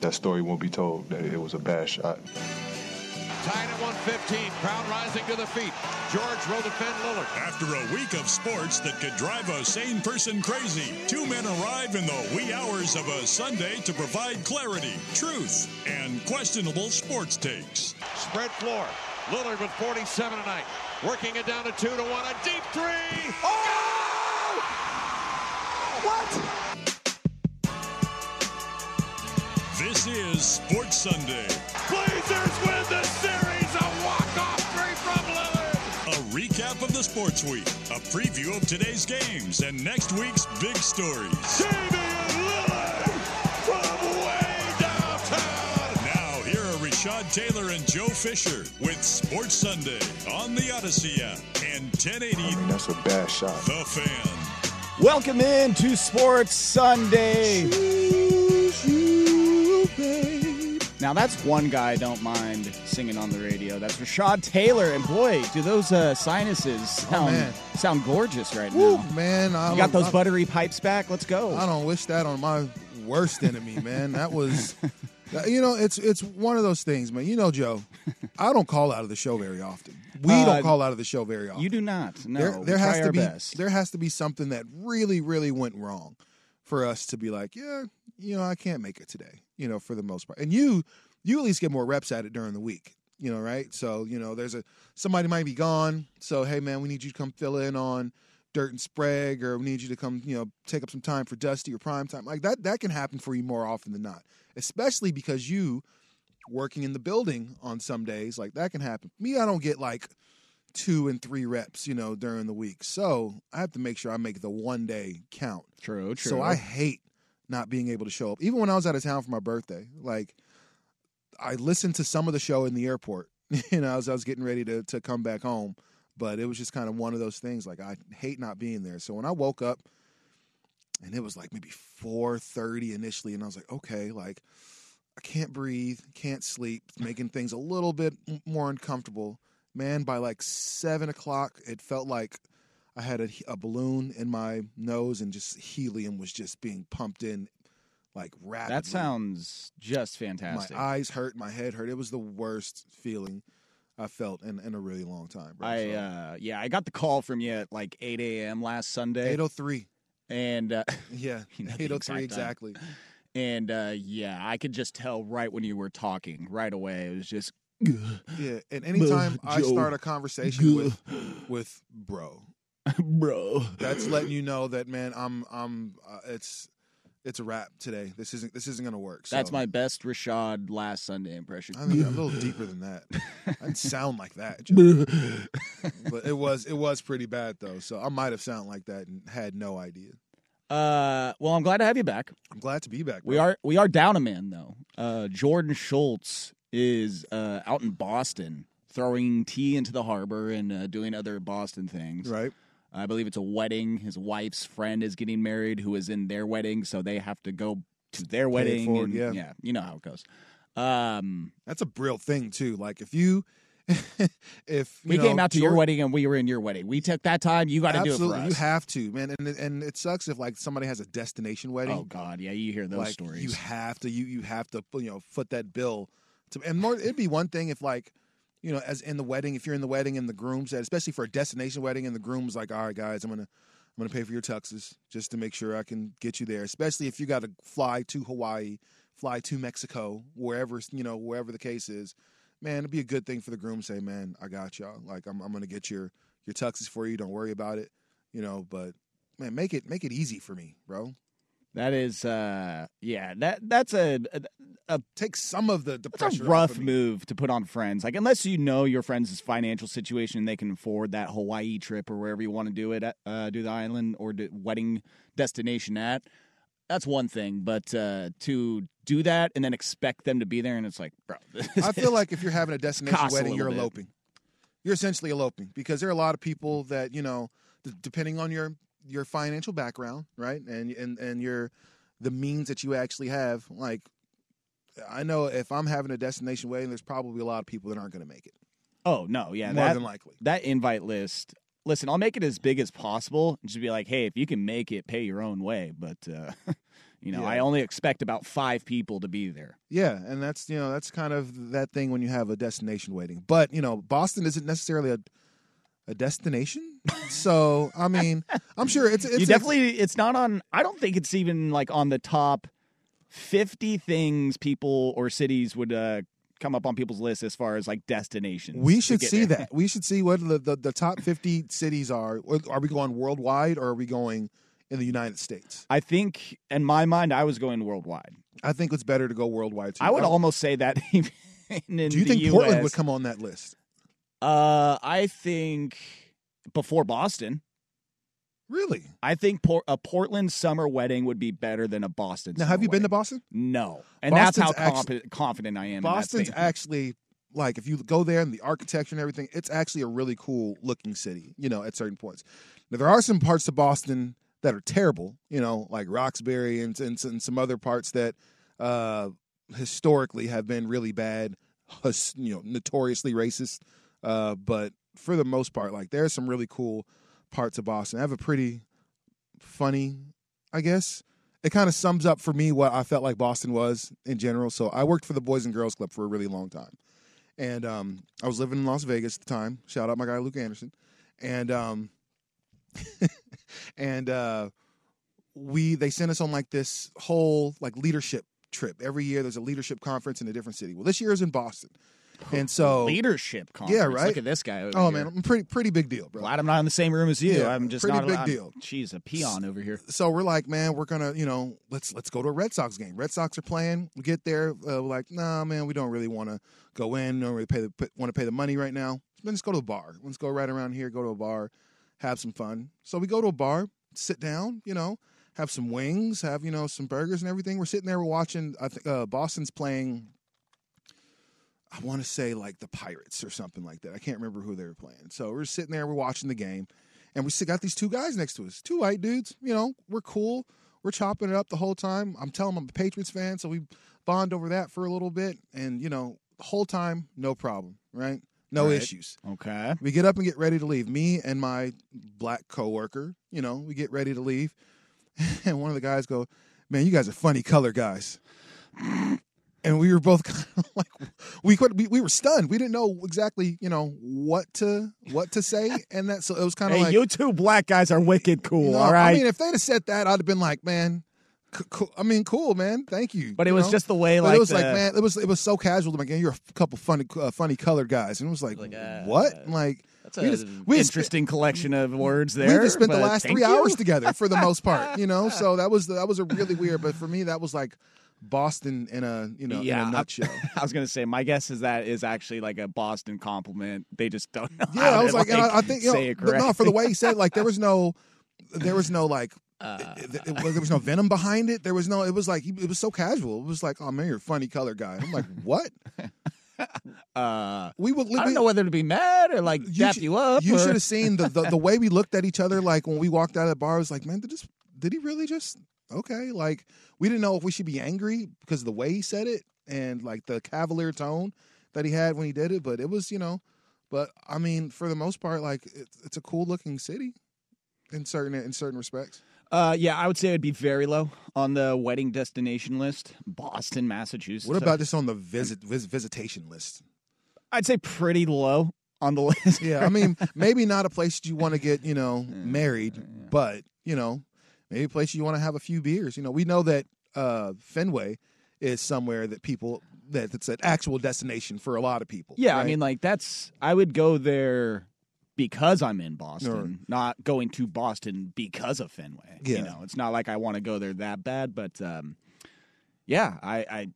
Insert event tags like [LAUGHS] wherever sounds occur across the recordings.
that story won't be told that it was a bad shot. Tied at 115. Crowd rising to the feet. George will defend Lillard. After a week of sports that could drive a sane person crazy, two men arrive in the wee hours of a Sunday to provide clarity, truth, and questionable sports takes. Spread floor. Lillard with 47 tonight. Working it down to 2 to 1. A deep three. Oh! What? This is Sports Sunday. Blazers win the series. A walk-off three from Lillard. A recap of the sports week, a preview of today's games, and next week's big stories. Damian Lillard from way downtown. Now, here are Rashad Taylor and Joe Fischer with Sports Sunday on the Odyssey app and 1080 I mean, that's a bad shot. The Fan. Welcome in to Sports Sunday. Now that's one guy I don't mind singing on the radio. That's Rashad Taylor, and boy, do those uh, sinuses sound man. sound gorgeous right Woo, now. man, I You got those I, buttery pipes back. Let's go. I don't wish that on my worst enemy, man. That was, [LAUGHS] you know, it's it's one of those things, man. You know, Joe, [LAUGHS] I don't call out of the show very often. We Uh, don't call out of the show very often. You do not. No, there, there has to be best. there has to be something that really, really went wrong for us to be like, yeah, you know, I can't make it today. You know, for the most part, and you you at least get more reps at it during the week. You know, right? So you know, there's a somebody might be gone. So hey, man, we need you to come fill in on Dirt and Sprague, or we need you to come, you know, take up some time for Dusty or Prime Time. Like that, that can happen for you more often than not. Especially because you working in the building on some days, like that can happen. Me, I don't get like two and three reps, you know, during the week. So I have to make sure I make the one day count. true, true. So I hate not being able to show up. Even when I was out of town for my birthday, like I listened to some of the show in the airport, [LAUGHS] you know, as I was getting ready to to come back home. But it was just kind of one of those things. Like I hate not being there. So when I woke up and it was like maybe four thirty initially, and I was like, okay, like I can't breathe, can't sleep, making things a little bit more uncomfortable. Man, by like seven o'clock, it felt like I had a, a balloon in my nose, and just helium was just being pumped in like rapidly. that sounds just fantastic. My eyes hurt, my head hurt. It was the worst feeling I felt in, in a really long time. Bro. I uh, yeah, I got the call from you at like 8 a.m. last Sunday, eight oh three. and uh, [LAUGHS] Yeah, [LAUGHS] You know eight oh three exactly. and uh, yeah, I could just tell right when you were talking right away. It was just Yeah, and anytime [LAUGHS] I start a conversation with with bro, bro. that's letting you know that man, I'm I'm uh, it's it's a wrap today. This isn't this isn't gonna work. So. That's my best Rashad last Sunday impression. I mean, a little deeper than that. [LAUGHS] I didn't sound like that, [LAUGHS] but it was it was pretty bad though. So I might have sounded like that and had no idea. Uh, well, I'm glad to have you back. I'm glad to be back. We are we are down a man though. Uh, Jordan Schultz is uh, out in Boston throwing tea into the harbor and uh, doing other Boston things. right. I believe it's a wedding. His wife's friend is getting married, who is in their wedding, so they have to go to their wedding. forward, and, yeah. you know how it goes. Um, That's a real thing too. Like if you [LAUGHS] if you we know, came out to your Jor- wedding and we were in your wedding. We took that time. You got to do it for us. you have to, man. And and it sucks if like somebody has a destination wedding. oh God, yeah, you hear those like stories. you have to you you have to you know foot that bill to and more it'd be one thing if like you know as in the wedding if you're in the wedding and the groom said especially for a destination wedding and the groom's like all right guys i'm gonna i'm gonna pay for your tuxes just to make sure i can get you there especially if you got to fly to hawaii fly to mexico wherever you know wherever the case is. Man it'd be a good thing for the groom to say man i got y'all. Like i'm, I'm gonna get your your tuxes for you. Don't worry about it you know but man, make it make it easy for me, bro. That is, uh, yeah, that that's a, a Take some of the, the It's pressure. a rough of move to put on friends. Like unless you know your friends' financial situation and they can afford that Hawaii trip or wherever you want to do it, at, uh, do the island or do wedding destination at. That's one thing, but uh, to do that and then expect them to be there, and it's like, bro, [LAUGHS] this I feel like if you're having a destination Costs a wedding, you're bit. eloping. You're essentially eloping because there are a lot of people that you know, d- depending on your your financial background, right, and and and your the means that you actually have. Like, I know if I'm having a destination wedding, there's probably a lot of people that aren't going to make it. oh no, yeah, more that, than likely. that invite list. Listen, I'll make it as big as possible. and Just be like, hey, if you can make it, pay your own way. But uh, [LAUGHS] you know, Yeah. I only expect about five people to be there. Yeah, and that's you know that's kind of that thing when you have a destination wedding. But you know, Boston isn't necessarily a a destination. so I mean, I'm sure it's, it's you it's- definitely it's not on i don't think it's even like on the top 50 things people or cities would uh come up on people's list as far as like destinations We should see there. that. We should see what the, the, the top [LAUGHS] 50 cities are. Are we going worldwide or are we going in the United States? i think in my mind i was going worldwide I think it's better to go worldwide too. i would don't- almost say that [LAUGHS] even in Do you think US, Portland would come on that list? uh i think before boston Really? I think Por- a Portland summer wedding would be better than a Boston. Now, have you been to. Boston? No, and that's how Boston's actu- compi- confident I am. in that Boston's actually like if you go there and the architecture and everything, it's actually a really cool looking city. You know, at certain points. Now there are some parts of Boston that are terrible. You know, like Roxbury and and, and some other parts that uh, historically have been really bad. You know, notoriously racist. Uh, but for the most part, like there's some really cool parts of Boston. I have a pretty funny, I guess. It kind of sums up for me what I felt like Boston was in general. So I worked for the Boys and Girls Club for a really long time, and um, I was living in Las Vegas at the time. Shout out my guy Luke Anderson, and um, [LAUGHS] and uh, we they sent us on like this whole like leadership trip every year. There's a leadership conference in a different city. Well, this year is in Boston, and so leadership conference. Yeah, right? Look at this guy. Oh here. man, I'm pretty pretty big deal, bro. Glad I'm not in the same room as you. Yeah, I'm just pretty not big allowed- deal. She's a peon over here. so we're like, man, we're gonna, you know, let's let's go to a Red Sox game. Red Sox are playing. We get there, uh, we're like, nah, man, we don't really want to go in. Don't really pay the want to pay the money right now. Let's go to a bar. Let's go right around here. Go to a bar, have some fun. So we go to a bar, sit down, you know, have some wings, have you know some burgers and everything. We're sitting there, we're watching. I think uh, Boston's playing. I want to say like the Pirates or something like that. I can't remember who they were playing. So we're sitting there, we're watching the game, and we still got these two guys next to us, two white dudes. You know, we're cool. We're chopping it up the whole time. I'm telling them I'm a Patriots fan, so we bond over that for a little bit, and you know, the whole time, no problem, right? No Right. issues. Okay. We get up and get ready to leave. Me and my black coworker, you know, we get ready to leave, [LAUGHS] and one of the guys go, "Man, you guys are funny color guys." And we were both [LAUGHS] kind of like we could we, we were stunned. We didn't know exactly, you know, what to what to say, [LAUGHS] and that so it was kind of Hey, like you two black guys are wicked cool. you know, all right. I mean, if they'd have said that, I'd have been like, man, cool. I mean, cool, man, thank you. but it you was know? just the way, But like it was the- like, man, it was it was so casual. Like, man, you're a couple funny uh, funny colored guys, and it was like, Like, uh, what? Like, That's we just- we interesting collection of words there. we just spent the last three you. hours together for the most part, you know. [LAUGHS] So that was that was a really weird. But for me, that was like Boston in a you know Yeah, in I- a nutshell. [LAUGHS] I was gonna say, my guess is that is actually like a Boston compliment. They just don't know. Yeah, I was to, like, and I, I think you say know, no, for the way he said, it, like there was no, there was no like, Uh, it- it- it- there was no venom behind it. There was no. It was like it was so casual. It was like, oh man, you're a funny color guy. I'm like, what? [LAUGHS] uh, We would. I don't know whether to be mad or like dap should- you up. You should have seen the, the the way we looked at each other. Like when we walked out of the bar, I was like, man, did this? Did he really just? Okay, like we didn't know if we should be angry because of the way he said it and like the cavalier tone that he had when he did it. But it was, you know, but I mean, for the most part, like it's, it's a cool looking city in certain in certain respects. Uh, yeah, I would say it'd be very low on the wedding destination list. Boston, Massachusetts. What about just on the visit vis, visitation list? I'd say pretty low on the [LAUGHS] list. Yeah, I mean, maybe not a place you want to get, you know, [LAUGHS] married, but you know, maybe a place you want to have a few beers. You know, we know that uh, Fenway is somewhere that people that it's an actual destination for a lot of people. Yeah, I mean, like that's I would go there because I'm in Boston, Or- not going to Boston because of Fenway. You know, it's not like I want to go there that bad, but um, yeah, I, I,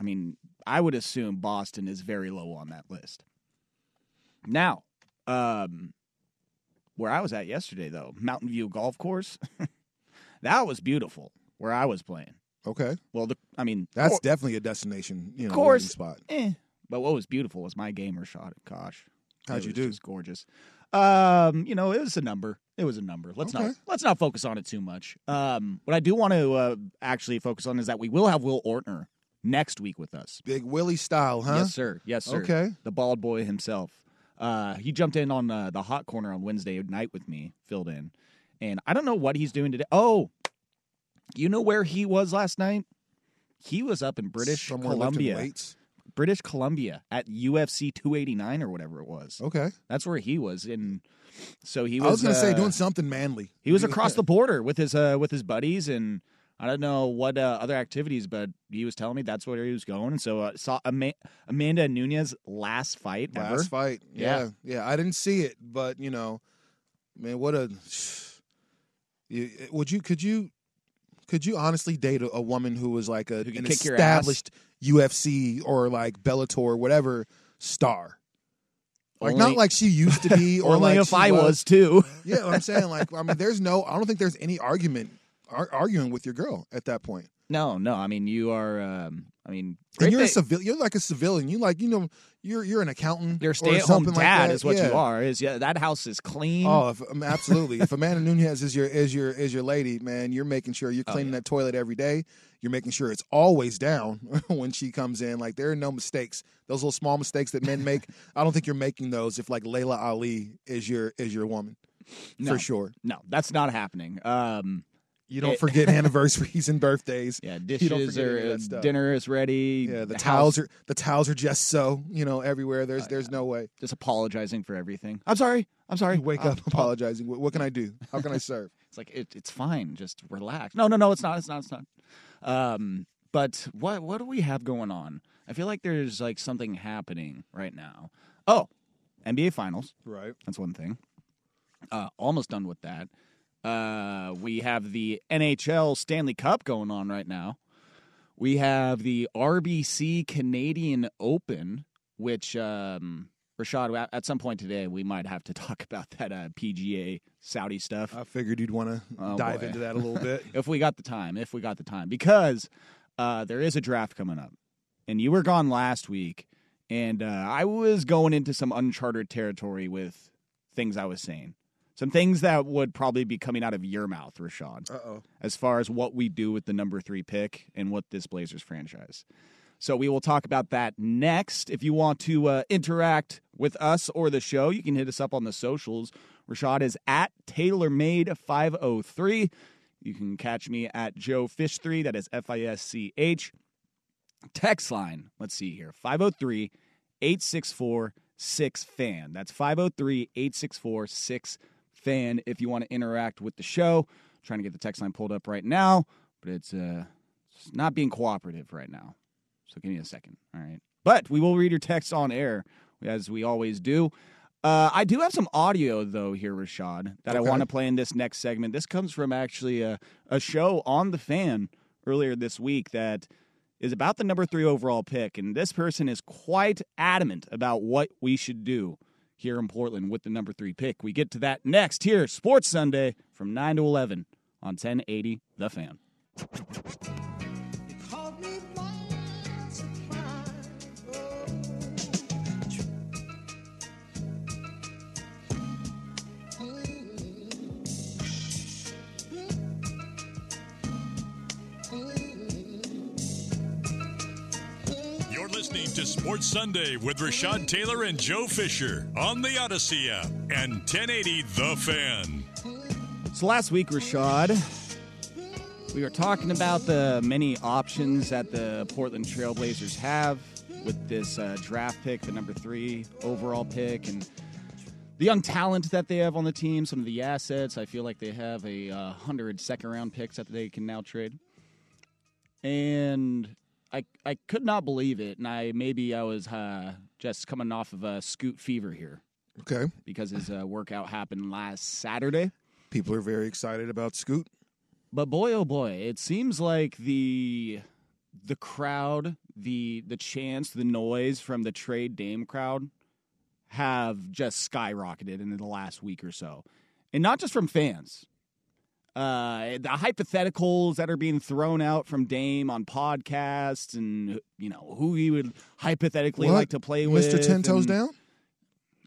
I mean, I would assume Boston is very low on that list. Now, um, where I was at yesterday, though, Mountain View Golf Course, [LAUGHS] that was beautiful. Where I was playing. Okay, Well, the, I mean, that's cour- definitely a destination. You know, of course, spot. eh. But what was beautiful was my gamer shot. Gosh, How'd it you do? Just gorgeous. Um, you know, it was a number. It was a number. Let's not let's not focus on it too much. Um, what I do want to uh, actually focus on is that we will have Will Ortner next week with us. Big Willie style, huh? Yes, sir. Yes, sir. Okay. The bald boy himself. Uh, he jumped in on uh, the hot corner on Wednesday night with me, filled in, and I don't know what he's doing today. Oh, you know where he was last night? He was up in British Somewhere Columbia. British Columbia at UFC 289 or whatever it was. Okay, That's where he was, and so he was. I was going to say uh, doing something manly. He was across the border with his uh, with his buddies, and I don't know what uh, other activities, but he was telling me that's where he was going. And so uh, saw Ama- Amanda Nunes last fight ever. last fight. Yeah. Yeah. yeah, I didn't see it, but you know, man, what a. [SIGHS] You, would you? Could you? Could you honestly date a, a woman who was like a Who an kick your ass? established UFC or like Bellator or whatever star? Like Only- not like she used to be, [LAUGHS] or Only like if she I was too. [LAUGHS] Yeah, what I'm saying, like, I mean, there's no, I don't think there's any argument ar- arguing with your girl at that point. No, no. I mean, you are. Um, I mean, And you're a that- civil, you're like a civilian. You like, you know, you're you're an accountant. You're a or stay at home like dad, that. is what Yeah. you are. Is yeah, that house is clean. Oh, if, um, absolutely. if Amanda Nunes is your is your is your lady, man, you're making sure you're Oh, cleaning yeah. that toilet every day. You're making sure it's always down [LAUGHS] when she comes in. Like there are no mistakes. Those little small mistakes that men make, I don't think you're making those. If like Laila Ali is your is your woman, No. for sure. No, that's not happening. Um, You don't It- forget [LAUGHS] anniversaries and birthdays. yeah, dishes forget are any of that stuff. dinner is ready. Yeah, the, house- towels are the towels are just so you know everywhere. There's Oh, there's no way. just apologizing for everything. I'm sorry. I'm sorry. You wake up apologizing. What, what can I do? How can I [LAUGHS] serve? It's like it, it's fine. Just relax. No, no, no. It's not. It's not. It's not. Um, but what what do we have going on? I feel like there's like something happening right now. Oh, NBA Finals. Right. That's one thing. Uh, almost done with that. Uh, we have the NHL Stanley Cup going on right now. We have the RBC Canadian Open, which um, Rashad, at- some point today, we might have to [LAUGHS] talk about that uh, PGA Saudi stuff I figured you'd want to Oh, dive boy. into that a little bit. [LAUGHS] if we got the time. If we got the time, because uh, there is a draft coming up, and you were gone last week, and uh, I was going into some uncharted territory with things I was saying, some things that would probably be coming out of your mouth, Rashad, Uh oh. as far as what we do with the number three pick and what this Blazers franchise. So we will talk about that next. If you want to uh, interact with us or the show, you can hit us up on the socials. Rashad is at TaylorMade503. You can catch me at Joe Fisch3. That is F I S C H. Text line, let's see here 503 864 6 fan. That's 503 864 6 fan if you want to interact with the show. trying to get the text line pulled up right now, but it's, uh, it's not being cooperative right now. So give me a second. All right. But we will read your text on air as we always do. Uh, I do have some audio though here, Rashad, that I want to play in this next segment. This comes from actually a, a show on the fan earlier this week that is about the number three overall pick, and this person is quite adamant about what we should do here in Portland with the number three pick. We get to that next here, Sports Sunday from nine to eleven on 1080 The Fan. To Sports Sunday with Rashad Taylor and Joe Fischer on the Odyssey app and 1080 The Fan. So last week, Rashad, we were talking about the many options that the Portland Trailblazers have with this uh, draft pick, the number three overall pick, and the young talent that they have on the team, some of the assets. I feel like they have a uh, hundred second round picks that they can now trade, and I I could not believe it, and I maybe I was uh, just coming off of a scoot fever here Okay. because his uh, workout happened last Saturday. People are very excited about Scoot. But boy, oh boy, it seems like the the crowd, the the chants, the noise from the trade Dame crowd have just skyrocketed in the last week or so, and not just from fans. Uh, the hypotheticals that are being thrown out from Dame on podcasts, and you know who he would hypothetically What? like to play with, Mr. Ten Toes and- Down?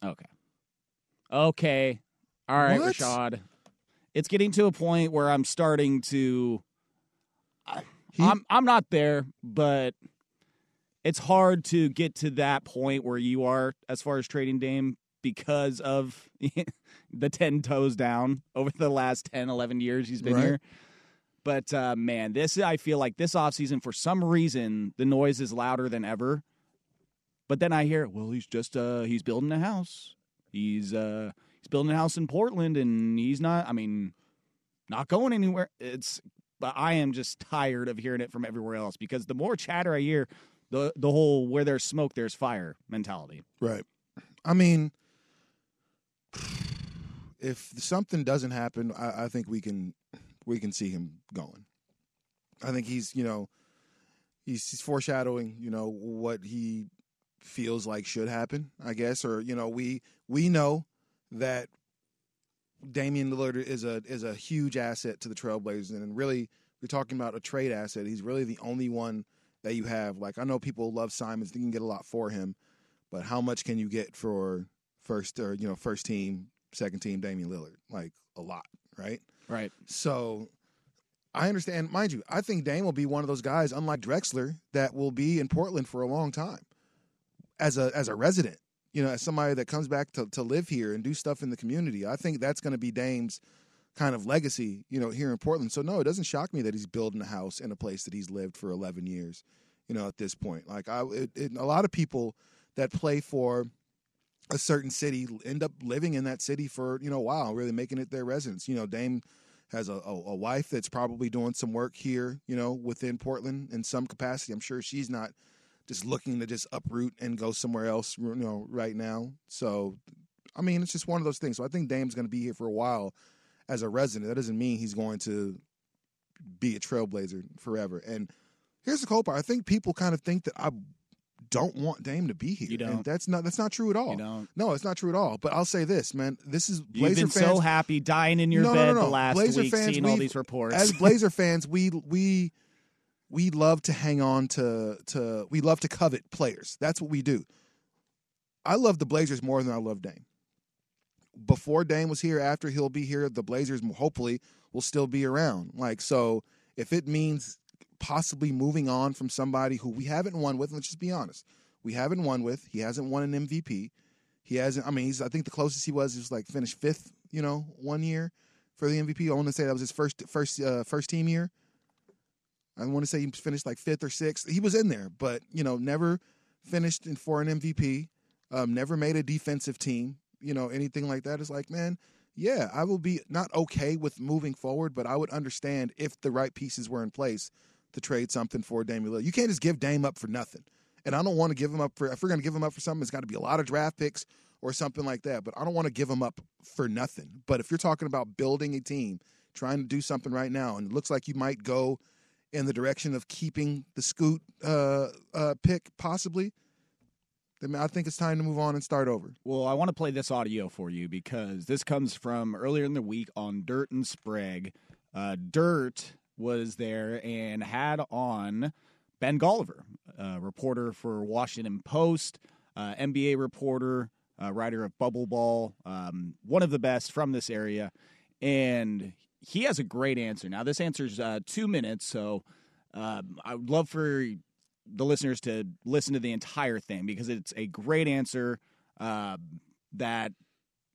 Okay. Okay. All right, What? Rashad. It's getting to a point where I'm starting to He- I'm I'm not there, but it's hard to get to that point where you are as far as trading Dame because of [LAUGHS] the 10 toes down over the last 10 11 years he's been Right. here. But uh, man, this I feel like this offseason for some reason the noise is louder than ever. But then I hear, well, he's just uh he's building a house. He's uh he's building a house in Portland and he's not I mean not going anywhere. It's but I am just tired of hearing it from everywhere else because the more chatter I hear, the the whole where there's smoke there's fire mentality. Right. I mean, if something doesn't happen, I, I think we can we can see him going. I think he's you know he's, he's foreshadowing you know what he feels like should happen. I guess, or you know we we know that Damian Lillard is a is a huge asset to the Trailblazers, and really we're talking about a trade asset. He's really the only one that you have. Like I know people love Simons; they can get a lot for him, but how much can you get for first or you know first team, second team Damian Lillard? Like a lot, right? Right. So I understand, mind you, I think Dame will be one of those guys, unlike Drexler, that will be in Portland for a long time as a as a resident. You know, as somebody that comes back to, to live here and do stuff in the community. I think that's going to be Dame's kind of legacy, you know, here in Portland. So no, it doesn't shock me that he's building a house in a place that he's lived for 11 years. You know, at this point, like I, it, it, a lot of people that play for a certain city end up living in that city for you know a while, really making it their residence. You know, Dame has a, a, a wife that's probably doing some work here, you know, within Portland in some capacity. I'm sure she's not just looking to just uproot and go somewhere else, you know, right now. So, I mean, it's just one of those things. So I think Dame's going to be here for a while as a resident. That doesn't mean he's going to be a trailblazer forever. And here's the cool part. I think people kind of think that I don't want Dame to be here. You don't. And that's not that's not true at all. You don't. No, it's not true at all. But I'll say this, man. This is You've been fans. so happy dying in your no, bed no, no. the last Blazer week, fans, seeing all these reports. As [LAUGHS] Blazer fans, we we we love to hang on to to we love to covet players. That's what we do. I love the Blazers more than I love Dame. Before Dame was here, after he'll be here, the Blazers hopefully will still be around. Like so, if it means possibly moving on from somebody who we haven't won with, let's just be honest, we haven't won with. He hasn't won an MVP. He hasn't. I mean, he's. I think the closest he was was like finished fifth. You know, one year for the MVP. I want to say that was his first first uh, first team year. I want to say he finished like fifth or sixth. He was in there, but you know, never finished in, for an MVP. Um, never made a defensive team. You know, anything like that is like, man, yeah, I will be not okay with moving forward, but I would understand if the right pieces were in place to trade something for Damian Lillard. You can't just give Dame up for nothing. And I don't want to give him up for if we're going to give him up for something, it's got to be a lot of draft picks or something like that. But I don't want to give him up for nothing. But if you're talking about building a team, trying to do something right now, and it looks like you might go in the direction of keeping the Scoot uh, uh, pick possibly, then I think it's time to move on and start over. Well, I want to play this audio for you because this comes from earlier in the week on Dirt and Sprague. Uh, Dirt was there and had on Ben Golliver, a reporter for Washington Post, uh, NBA reporter, uh, writer of Bubble Ball, um, one of the best from this area. And he has a great answer. Now, this answer's uh, two minutes, so um, I would love for the listeners to listen to the entire thing because it's a great answer uh, that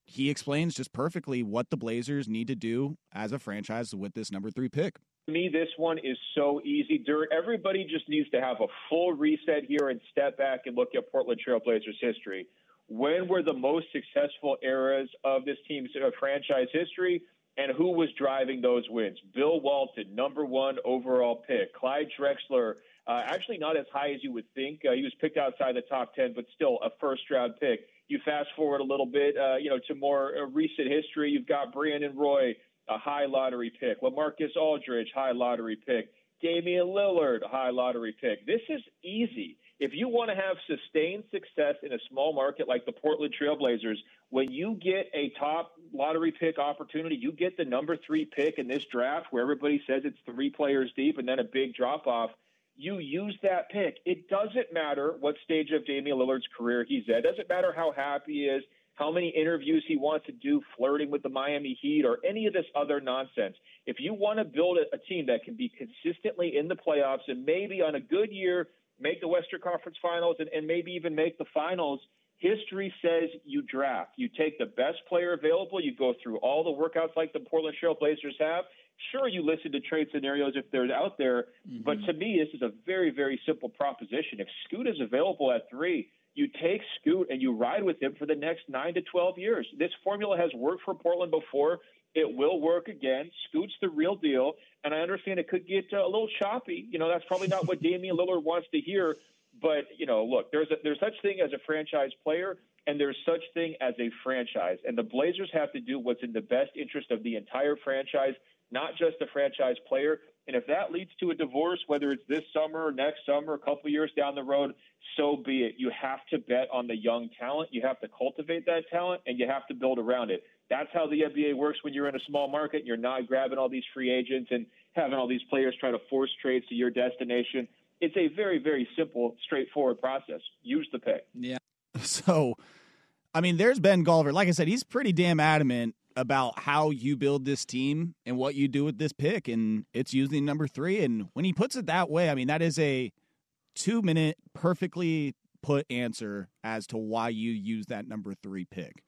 he explains just perfectly what the Blazers need to do as a franchise with this number three pick. To me, this one is so easy. Everybody just needs to have a full reset here and step back and look at Portland Trailblazers history. When were the most successful eras of this team's uh, franchise history? And who was driving those wins? Bill Walton, number one overall pick. Clyde Drexler, uh, actually not as high as you would think. Uh, he was picked outside the top 10, but still a first round pick. You fast forward a little bit, uh, you know, to more uh, recent history. You've got Brandon Roy, a high lottery pick. LaMarcus Aldridge, high lottery pick. Damian Lillard, high lottery pick. This is easy. If you want to have sustained success in a small market like the Portland Trailblazers, when you get a top lottery pick opportunity, you get the number three pick in this draft where everybody says it's three players deep and then a big drop off. You use that pick. It doesn't matter what stage of Damian Lillard's career he's at. It doesn't matter how happy he is, how many interviews he wants to do flirting with the Miami Heat or any of this other nonsense. If you want to build a, a team that can be consistently in the playoffs and maybe on a good year make the Western Conference Finals and, and maybe even make the finals, history says you draft. You take the best player available. You go through all the workouts like the Portland Trail Blazers have. Sure, you listen to trade scenarios if they're out there, mm-hmm. but to me, this is a very, very simple proposition. If Scoot is available at three, you take Scoot and you ride with him for the next nine to 12 years. This formula has worked for Portland before. It will work again. Scoot's the real deal. And I understand it could get uh, a little choppy. You know, that's probably not what [LAUGHS] Damian Lillard wants to hear. But, you know, look, there's, a, there's such thing as a franchise player and there's such thing as a franchise. And the Blazers have to do what's in the best interest of the entire franchise, not just the franchise player. And if that leads to a divorce, whether it's this summer or next summer, a couple years down the road, so be it. You have to bet on the young talent. You have to cultivate that talent, and you have to build around it. That's how the NBA works when you're in a small market. And you're not grabbing all these free agents and having all these players try to force trades to your destination. It's a very, very simple, straightforward process. Use the pick. Yeah. [LAUGHS] So, I mean, there's Ben Golliver. Like I said, he's pretty damn adamant about how you build this team and what you do with this pick, and it's using number three. And when he puts it that way, I mean, that is a two minute, perfectly put answer as to why you use that number three pick.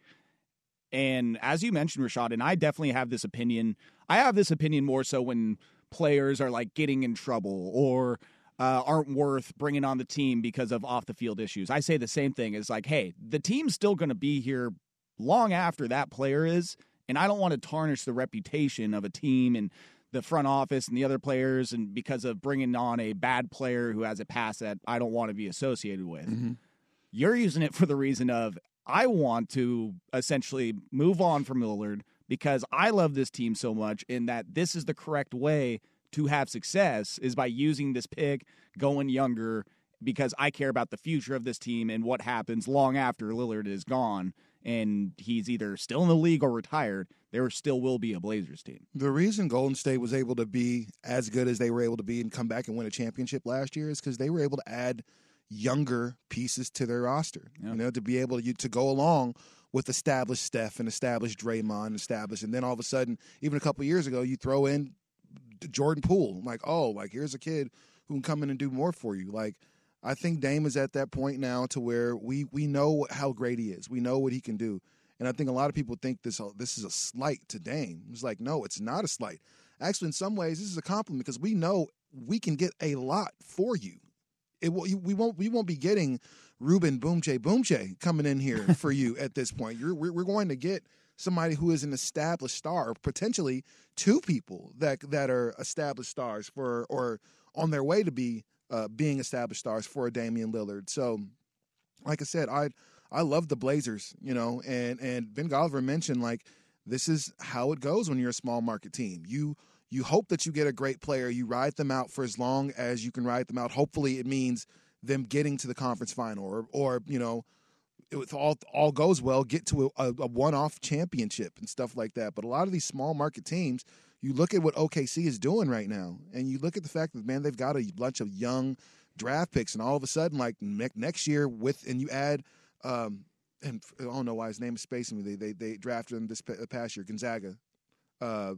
And as you mentioned, Rashad, and I definitely have this opinion. I have this opinion more so when players are like getting in trouble or uh, aren't worth bringing on the team because of off the field issues. I say the same thing. It's like, hey, the team's still going to be here long after that player is, and I don't want to tarnish the reputation of a team and the front office and the other players, and because of bringing on a bad player who has a past that I don't want to be associated with. Mm-hmm. You're using it for the reason of I want to essentially move on from Lillard because I love this team so much, and that this is the correct way to have success is by using this pick, going younger, because I care about the future of this team and what happens long after Lillard is gone and he's either still in the league or retired, there still will be a Blazers team. The reason Golden State was able to be as good as they were able to be and come back and win a championship last year is because they were able to add younger pieces to their roster. You know, to be able to to go along with established Steph and established Draymond, established, and then all of a sudden, even a couple years ago, you throw in Jordan Poole. Like, oh, like here's a kid who can come in and do more for you. Like I think Dame is at that point now to where we we know how great he is. We know what he can do. And I think a lot of people think this oh, this is a slight to Dame. It's like, no, it's not a slight. Actually, in some ways, this is a compliment because we know we can get a lot for you. It we won't we won't be getting Ruben Boumtje Boumtje coming in here for you at this point. You're we're, we're going to get somebody who is an established star, potentially two people that that are established stars for or on their way to be uh, being established stars for Damian Lillard. So, like I said, I I love the Blazers, you know, and and Ben Golliver mentioned like this is how it goes when you're a small market team. You you hope that you get a great player, you ride them out for as long as you can ride them out. Hopefully, it means them getting to the conference final, or or you know, if all all goes well, get to a, a one off championship and stuff like that. But a lot of these small market teams you look at what OKC is doing right now, and you look at the fact that man, they've got a bunch of young draft picks, and all of a sudden, like next year, with and you add, um, and I don't know why his name is spacing me. They they they drafted him this past year, Gonzaga, uh,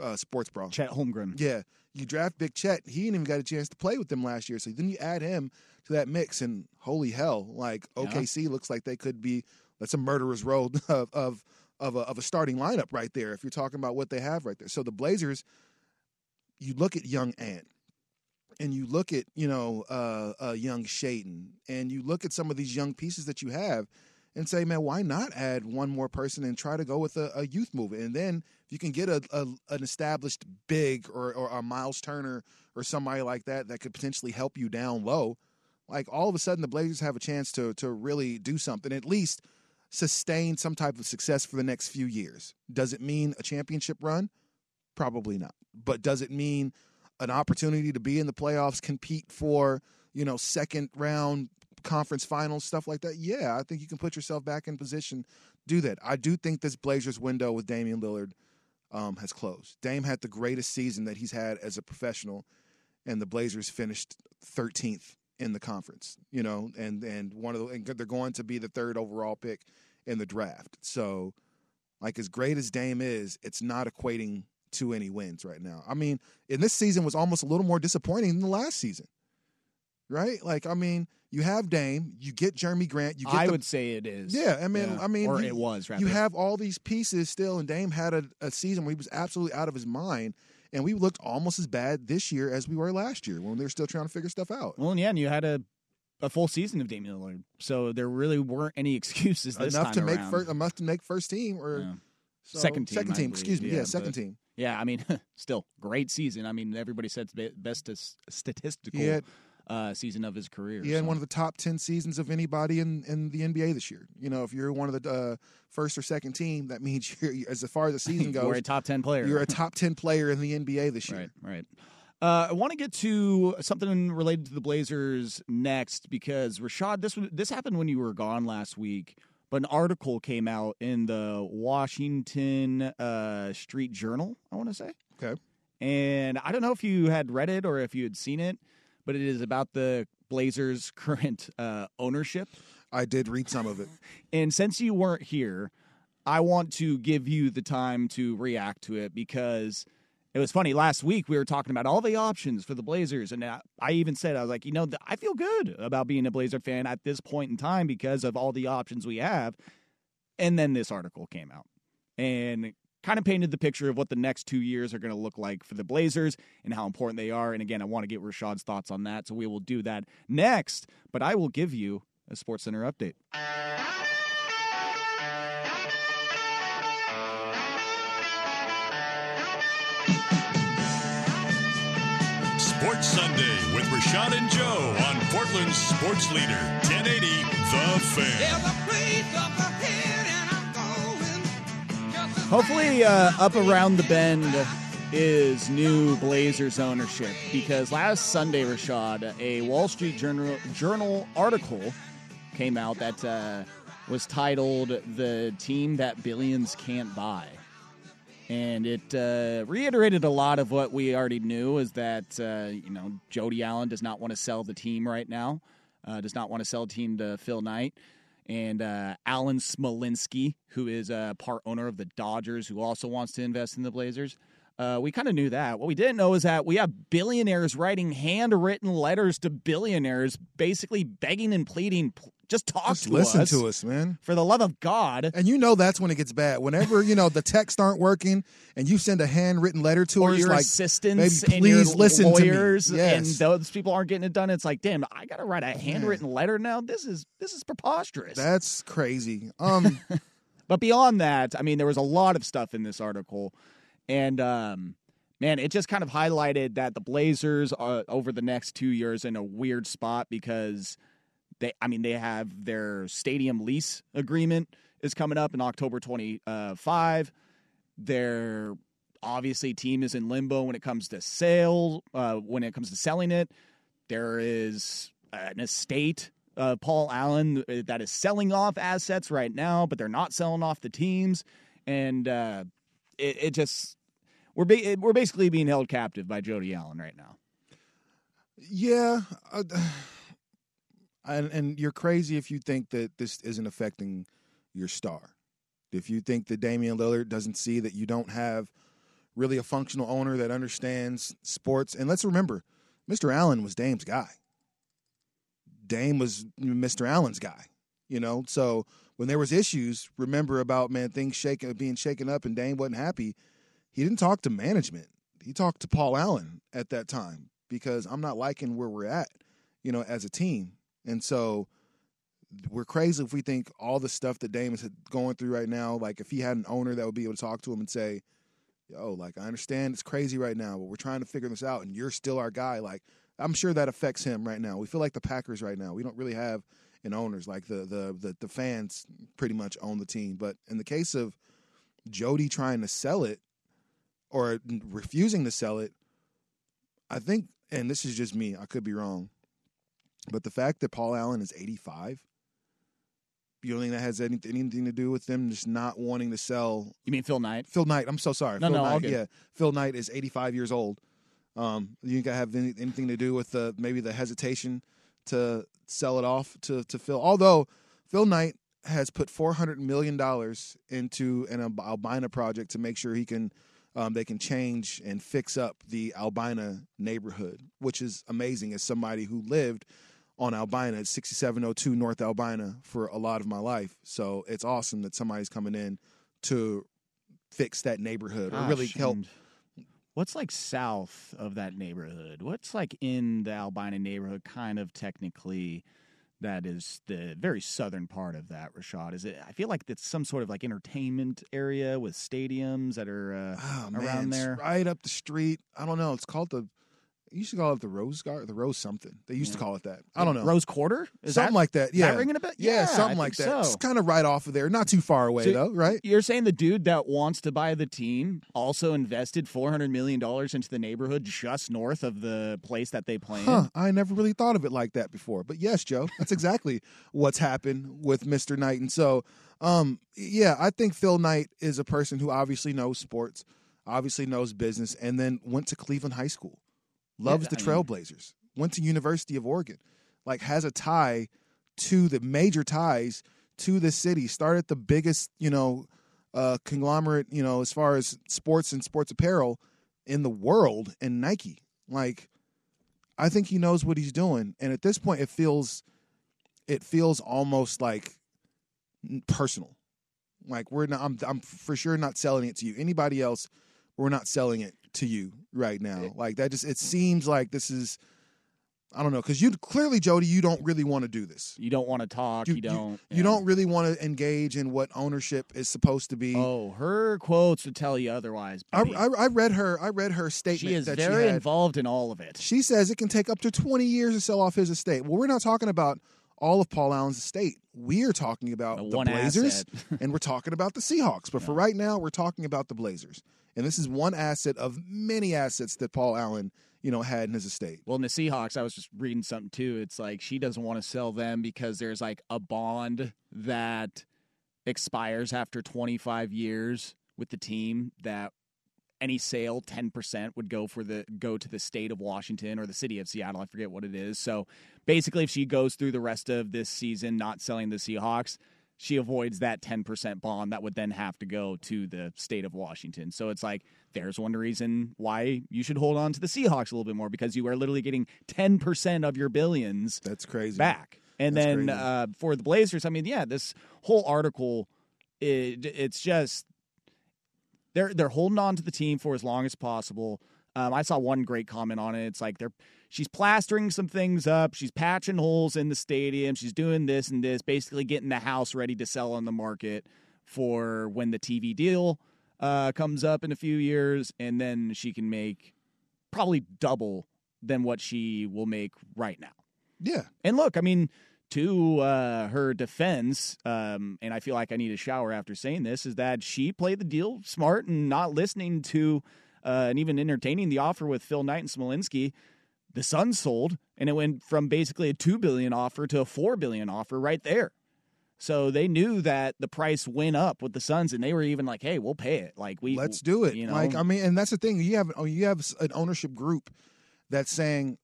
uh, sports bra. Chet Holmgren. Yeah, you draft Big Chet. He didn't even got a chance to play with them last year. So then you add him to that mix, and holy hell, like OKC looks like they could be. That's a murderer's road [LAUGHS] of, of of a, of a starting lineup right there if you're talking about what they have right there. So the Blazers, you look at young Ant and you look at, you know, uh, uh, young Shaedon and you look at some of these young pieces that you have and say, man, why not add one more person and try to go with a, a youth move? And then if you can get a, a an established big or, or a Miles Turner or somebody like that that could potentially help you down low, like all of a sudden the Blazers have a chance to to really do something. At least – sustain some type of success for the next few years. Does it mean a championship run? Probably not. But does it mean an opportunity to be in the playoffs, compete for, you know, second round conference finals, stuff like that? Yeah, I think you can put yourself back in position, do that. I do think this Blazers window with Damian Lillard um, has closed. Dame had the greatest season that he's had as a professional, and the Blazers finished 13th in the conference. You know, and and one of the and they're going to be the third overall pick in the draft. So, like as great as Dame is, it's not equating to any wins right now. I mean, in this season was almost a little more disappointing than the last season. Right? Like, I mean, you have Dame, you get Jerami Grant, you get I the, would say it is. Yeah, I mean, Yeah. I mean, or you- it was. Rather. you have all these pieces still, and Dame had a, a season where he was absolutely out of his mind, and we looked almost as bad this year as we were last year when they were still trying to figure stuff out. Well, yeah, and you had a a full season of Damian Lillard, so there really weren't any [LAUGHS] excuses this enough time to make first, enough to make first team or Yeah. so- second team, second team. believe. Excuse me, yeah, Yeah, second but- team. Yeah, I mean, [LAUGHS] still great season. I mean, everybody said it's best statistical He had, uh, season of his career. he had so. one of the top ten seasons of anybody in, in the NBA this year. You know, if you're one of the uh, first or second team, that [LAUGHS] means you're as far as the season goes, [LAUGHS] You're a top ten player. you're a [LAUGHS] top ten player in the NBA this year. Right, right. Uh, I want to get to something related to the Blazers next because Rashad, this this happened when you were gone last week, but an article came out in the Washington uh, Street Journal. I want to say, Okay. and I don't know if you had read it or if you had seen it, but it is about the Blazers' [LAUGHS] current uh, ownership. I did read some of it. [LAUGHS] And since you weren't here, I want to give you the time to react to it because it was funny. Last week we were talking about all the options for the Blazers, and I I even said I was like, you know, I feel good about being a Blazer fan at this point in time because of all the options we have. And then this article came out and kind of painted the picture of what the next two years are going to look like for the Blazers and how important they are. And again, I want to get Rashad's thoughts on that, so we will do that next. But I will give you a Sports Center update. Sports Sunday with Rashad and Joe on Portland's Sports Leader, 1080 The Fan. Hopefully, uh, up around the bend is new Blazers ownership because last Sunday, Rashad, a Wall Street Journal, Journal article came out that uh, was titled "The Team That Billions Can't Buy." And it uh, reiterated a lot of what we already knew is that, uh, you know, Jody Allen does not want to sell the team right now, uh, does not want to sell the team to Phil Knight. And uh, Alan Smolinisky, who is a part owner of the Dodgers, who also wants to invest in the Blazers. Uh, we kind of knew that. What we didn't know is that we have billionaires writing handwritten letters to billionaires, basically begging and pleading, just talk Just to listen us. to us, man. For the love of God. And you know that's when it gets bad. Whenever you know the texts aren't working, and you send a handwritten letter to or us, your like, assistants your please listen lawyers, to me. Yes. and those people aren't getting it done. It's like, damn, I gotta write a handwritten letter now. This is this is preposterous. That's crazy. Um, [LAUGHS] but beyond that, I mean, there was a lot of stuff in this article, and um, man, it just kind of highlighted that the Blazers are over the next two years in a weird spot because they, I mean, they have their stadium lease agreement is coming up in October twenty five. Their obviously team is in limbo when it comes to sale. Uh, when it comes to selling it, there is an estate of Paul Allen uh, that is selling off assets right now, but they're not selling off the teams, and uh, it, it just we're ba- we're basically being held captive by Jody Allen right now. yeah, uh, [SIGHS] and and you're crazy if you think that this isn't affecting your star. If you think that Damian Lillard doesn't see that you don't have really a functional owner that understands sports, and let's remember, Mr. Allen was Dame's guy. Dame was Mr. Allen's guy. You know, so when there was issues, remember about man things shaking, being shaken up, and Dame wasn't happy. He didn't talk to management. He talked to Paul Allen at that time because I'm not liking where we're at, you know, as a team. And so we're crazy if we think all the stuff that Dame is going through right now, like if he had an owner that would be able to talk to him and say, yo, like I understand it's crazy right now, but we're trying to figure this out and you're still our guy. Like I'm sure that affects him right now. We feel like the Packers right now. We don't really have an owners. Like the the the, the fans pretty much own the team. But in the case of Jody trying to sell it or refusing to sell it, I think, and this is just me, I could be wrong, but the fact that Paul Allen is 85, you don't think that has anything, anything to do with them just not wanting to sell? You mean Phil Knight? Phil Knight, I'm so sorry. No, Phil no, Knight, yeah. Phil Knight is 85 years old. Um, you think I have any, anything to do with the maybe the hesitation to sell it off to to Phil? Although Phil Knight has put 400 million dollars into an Albina project to make sure he can um, they can change and fix up the Albina neighborhood, which is amazing as somebody who lived on Albina at 6702 North Albina for a lot of my life. So it's awesome that somebody's coming in to fix that neighborhood or really help. What's like south of that neighborhood? What's like in the Albina neighborhood, kind of technically? That is the very southern part of that, Rashad. Is it? I feel like it's some sort of like entertainment area with stadiums that are uh, Oh, man, around it's there. right up the street. I don't know. It's called the. You used to call it the Rose Garden, the Rose something. They used to call it that. I don't know. Rose Quarter, is something that, like that. Yeah, that ringing a bell? Yeah, Yeah, something like that. so. It's kind of right off of there, not too far away So though, right? You're saying the dude that wants to buy the team also invested four hundred million dollars into the neighborhood just north of the place that they play? Huh, I never really thought of it like that before. But yes, Joe, that's exactly [LAUGHS] what's happened with Mr. Knight. And so, um, yeah, I think Phil Knight is a person who obviously knows sports, obviously knows business, and then went to Cleveland High School, loves the I mean- Trailblazers, went to University of Oregon, like has a tie to the major ties to the city, started the biggest, you know, uh, conglomerate, you know, as far as sports and sports apparel in the world in Nike. Like, I think he knows what he's doing, and at this point, it feels, it feels almost like personal. Like we're not, I'm, I'm for sure not selling it to you. Anybody else, we're not selling it to you right now. Like that just, it seems like this is, I don't know, because you clearly, Jody, you don't really want to do this. You don't want to talk. You, don't. You, yeah. don't really want to engage in what ownership is supposed to be. Oh, her quotes would tell you otherwise. I. I, I read her. I read her statement she is that very she involved in all of it. She says it can take up to 20 years to sell off his estate. Well, we're not talking about all of Paul Allen's estate. We are talking about The the, Blazers [LAUGHS] and we're talking about the Seahawks. But for right now, we're talking about the Blazers. And this is one asset of many assets that Paul Allen, you know, had in his estate. Well, in the Seahawks, I was just reading something too. It's like she doesn't want to sell them because there's like a bond that expires after 25 years with the team that any sale 10% would go for the go to the state of Washington or the city of Seattle, I forget what it is. So, basically if she goes through the rest of this season not selling the Seahawks, she avoids that 10% bond that would then have to go to the state of Washington. So it's like there's one reason why you should hold on to the Seahawks a little bit more because you are literally getting 10% of your billions That's crazy. back. And That's then uh, for the Blazers, I mean, yeah, this whole article, it, it's just they're they're holding on to the team for as long as possible. Um, I saw one great comment on it. It's like they're she's plastering some things up, she's patching holes in the stadium, she's doing this and this, basically getting the house ready to sell on the market for when the TV deal uh, comes up in a few years, and then she can make probably double than what she will make right now. Yeah. And look, I mean, to uh, her defense, um, and I feel like I need a shower after saying this, is that she played the deal smart and not listening to uh, and even entertaining the offer with Phil Knight and Smolinisky. The Suns sold, and it went from basically a two billion offer to a four billion offer right there. So they knew that the price went up with the Suns, and they were even like, "Hey, we'll pay it. Like we Let's do it. You know, Like I mean, and that's the thing. You have oh, you have an ownership group that's saying,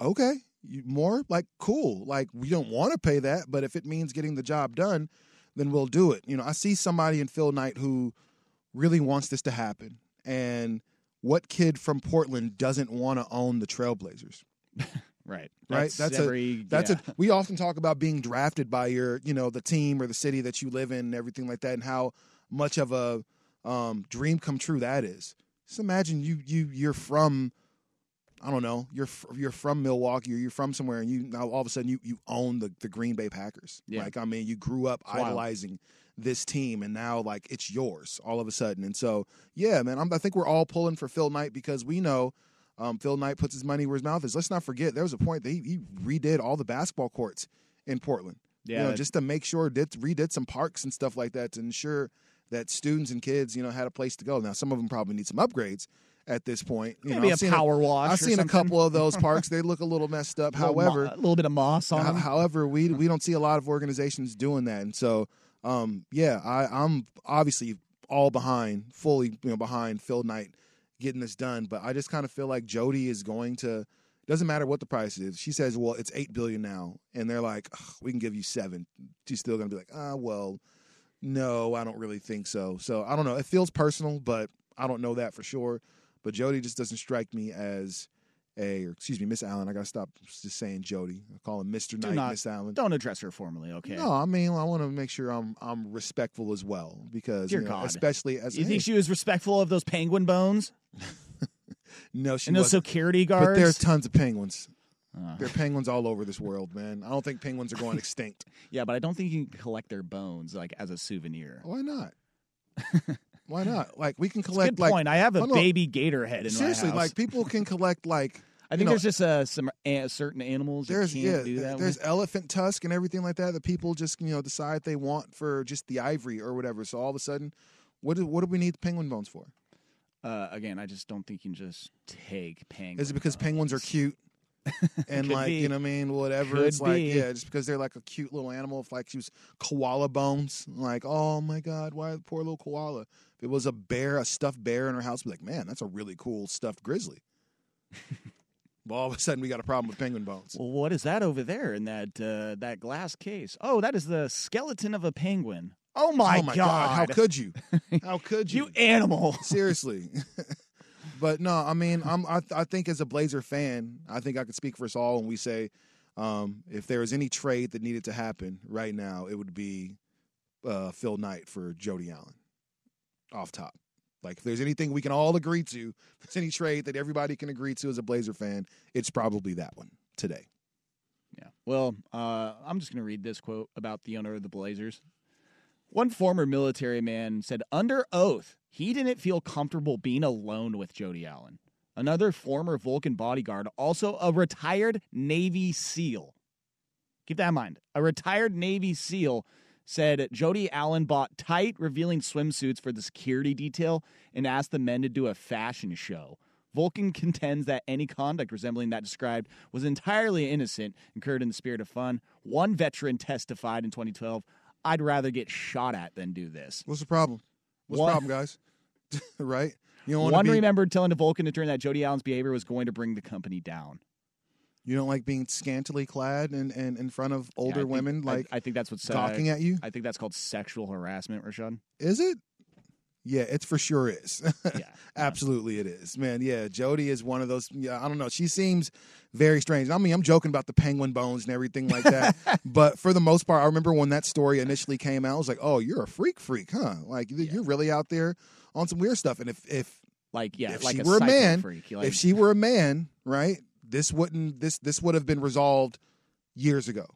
okay, you, more like cool. Like we don't want to pay that, but if it means getting the job done, then we'll do it. You know, I see somebody in Phil Knight who really wants this to happen, and what kid from Portland doesn't want to own the Trailblazers? [LAUGHS] right, right? That's, every, a that's yeah. a. We often talk about being drafted by your, you know, the team or the city that you live in and everything like that, and how much of a um, dream come true that is. Just imagine you you you're from, I don't know, you're you're from Milwaukee or you're from somewhere, and you now all of a sudden you you own the the Green Bay Packers. Yeah. Like I mean, you grew up It's wild. This team, and now like it's yours all of a sudden. And so yeah, man, I'm, I think we're all pulling for Phil Knight because we know um, Phil Knight puts his money where his mouth is. Let's not forget there was a point that he, he redid all the basketball courts in Portland. Yeah, you know, just to make sure did redid some parks and stuff like that to ensure that students and kids, you know, had a place to go. Now, some of them probably need some upgrades at this point. You Maybe know, a I've seen power wash I've seen a couple of those [LAUGHS] parks; they look a little messed up. A little mo- However, a little bit of moss on Ho-. However, we we [LAUGHS] don't see a lot of organizations doing that, and so um, yeah, I, I'm obviously all behind, fully you know behind Phil Knight getting this done. But I just kind of feel like Jody is going to. Doesn't matter what the price is. She says, "Well, it's eight billion now," and they're like, "We can give you seven. She's still going to be like, "Ah, well, no, I don't really think so." So I don't know. It feels personal, but I don't know that for sure. But Jody just doesn't strike me as a, or excuse me, Miss Allen. I got to stop just saying Jody. I call him Mister Knight, not- Miss Allen. Don't address her formally, okay? No, I mean I want to make sure I'm I'm respectful as well because Dear you know, God. especially as You hey, think she was respectful of those penguin bones [LAUGHS] no she and those wasn't. security guards? But there's tons of penguins. Uh. There are penguins all over this world, man. I don't think penguins are going [LAUGHS] extinct. yeah, but I don't think you can collect their bones like as a souvenir. Why not? [LAUGHS] Why [SIGHS] not? Like we can collect good like point. I have a Oh, no. baby gator head in seriously my house. like people can collect like [LAUGHS] I think know, there's just uh, some uh, certain animals you there's can't yeah do that there's with. elephant tusk and everything like that that people just you know decide they want for just the ivory or whatever. So all of a sudden, what do, what do we need the penguin bones for? Uh, again, I just don't think you can just take penguins. Is it because penguins are cute? [LAUGHS] and like be. you know, what I mean, whatever. Could it's like, yeah, just because they're like a cute little animal. If like she was koala bones, like, oh my god, why the poor little koala? It was a bear, a stuffed bear in her house, be like, man, that's a really cool stuffed grizzly. [LAUGHS] well, all of a sudden, we got a problem with penguin bones. Well, what is that over there in that uh, that glass case? Oh, that is the skeleton of a penguin. Oh my, oh my god. how could you? [LAUGHS] How could you? you animal? [LAUGHS] Seriously. but no, I mean, I'm, I, I think as a Blazer fan, I think I could speak for us all when we say um, if there was any trade that needed to happen right now, it would be uh, Phil Knight for Jody Allen off top. Like, if there's anything we can all agree to, if there's any trade that everybody can agree to as a Blazer fan, it's probably that one today. Yeah. Well, uh, I'm just going to read this quote about the owner of the Blazers. One former military man said under oath he didn't feel comfortable being alone with Jody Allen. Another former Vulcan bodyguard, also a retired Navy SEAL. Keep that in mind. A retired Navy SEAL said Jody Allen bought tight, revealing swimsuits for the security detail and asked the men to do a fashion show. Vulcan contends that any conduct resembling that described was entirely innocent, incurred in the spirit of fun. One veteran testified in 2012 I'd rather get shot at than do this. What's the problem? What's One- the problem, guys? [LAUGHS] right? You don't One be, remembered telling the Vulcan attorney that Jody Allen's behavior was going to bring the company down. You don't like being scantily clad and, and in front of older Yeah, I think- women, I- like I, think that's what's uh, at you. I think that's called sexual harassment, Rashad. Is it? Yeah, it's for sure is. [LAUGHS] Yeah. Absolutely it is. Man, yeah, Jody is one of those yeah, I don't know. She seems very strange. I mean, I'm joking about the penguin bones and everything like that. [LAUGHS] but for the most part, I remember when that story initially came out, I was like, "Oh, you're a freak freak, huh? Like you're really out there on some weird stuff." And if if Like, yeah, if like she a were a man, freak. Like, if she were a man, right? This wouldn't this this would have been resolved years ago.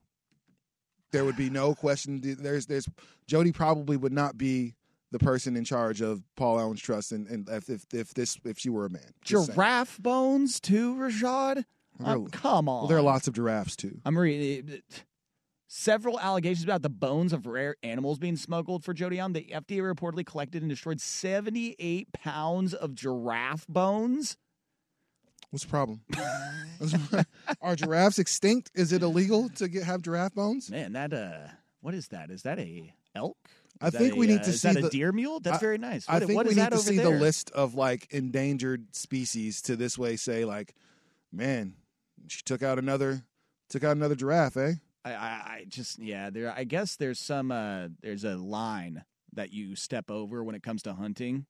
There would be no question. There's there's Jody probably would not be the person in charge of Paul Allen's trust, and, and if, if if this if she were a man, Just saying. giraffe bones too, Rashad? Um, come on. Well, there are lots of giraffes too. I'm reading several allegations about the bones of rare animals being smuggled for Jody Allen. The FDA reportedly collected and destroyed 78 pounds of giraffe bones. What's the problem? [LAUGHS] [LAUGHS] are giraffes extinct? Is it illegal to get have giraffe bones? Man, that uh, what is that? Is that a elk? I Is that think a, we need uh, to is see that the a deer mule. That's I- very nice. I think what we is need to see there? the list of like endangered species to this way say like, man, she took out another took out another giraffe, eh? I, I, I just yeah, there. I guess there's some uh, there's a line that you step over when it comes to hunting,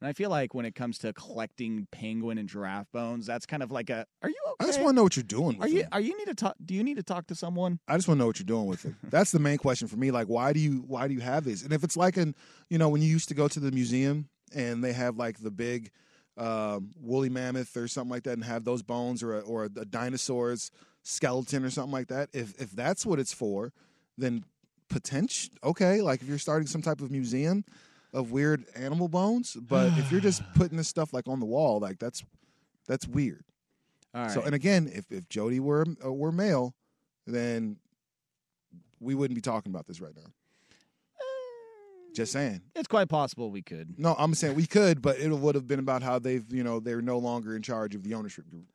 and I feel like when it comes to collecting penguin and giraffe bones, that's kind of like a. Are you okay? I just want to know what you're doing with Are you are you need to talk? Do you need to talk to someone? I just want to know what you're doing with it. [LAUGHS] That's the main question for me. Like, why do you why do you have these? And if it's like an, you know, when you used to go to the museum and they have like the big um, woolly mammoth or something like that, and have those bones or a, or a, dinosaur's skeleton or something like that. If if that's what it's for, then potential okay. Like if you're starting some type of museum of weird animal bones, but if you're just [SIGHS] putting this stuff like on the wall, like that's that's weird. All right. So, and again, if if Jody were uh, were male, then we wouldn't be talking about this right now. Just saying. It's quite possible we could. No, I'm saying we could, but it would have been about how they've, you know, they're no longer in charge of the ownership group.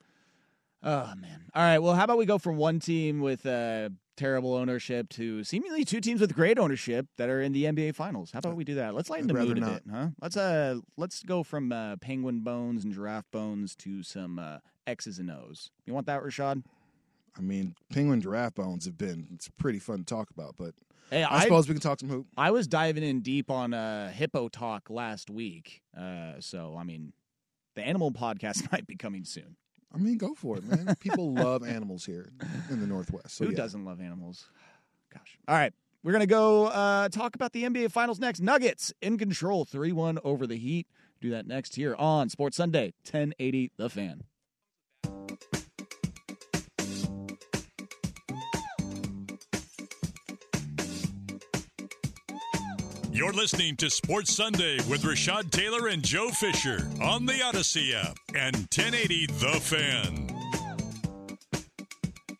Oh man. All right. Well, how about we go from one team with uh, terrible ownership to seemingly two teams with great ownership that are in the NBA Finals? How about we do that? Let's lighten I'd the mood a rather bit, huh? Let's uh, let's go from uh, penguin bones and giraffe bones to some uh, X's and O's. You want that, Rashad? I mean, penguin giraffe bones have been it's pretty fun to talk about, but Hey, I, suppose we can talk some hoop. I was diving in deep on uh, hippo talk last week. Uh, so I mean, the animal podcast [LAUGHS] might be coming soon. I mean, go for it, man. People [LAUGHS] love animals here in the Northwest. So Who yeah. doesn't love animals? Gosh. All right. We're going to go uh, talk about the NBA Finals next. Nuggets in control 3 1 over the Heat. Do that next here on Sports Sunday, 1080 The Fan. You're listening to Sports Sunday with Rashad Taylor and Joe Fischer on the Odyssey app and 1080 The Fan.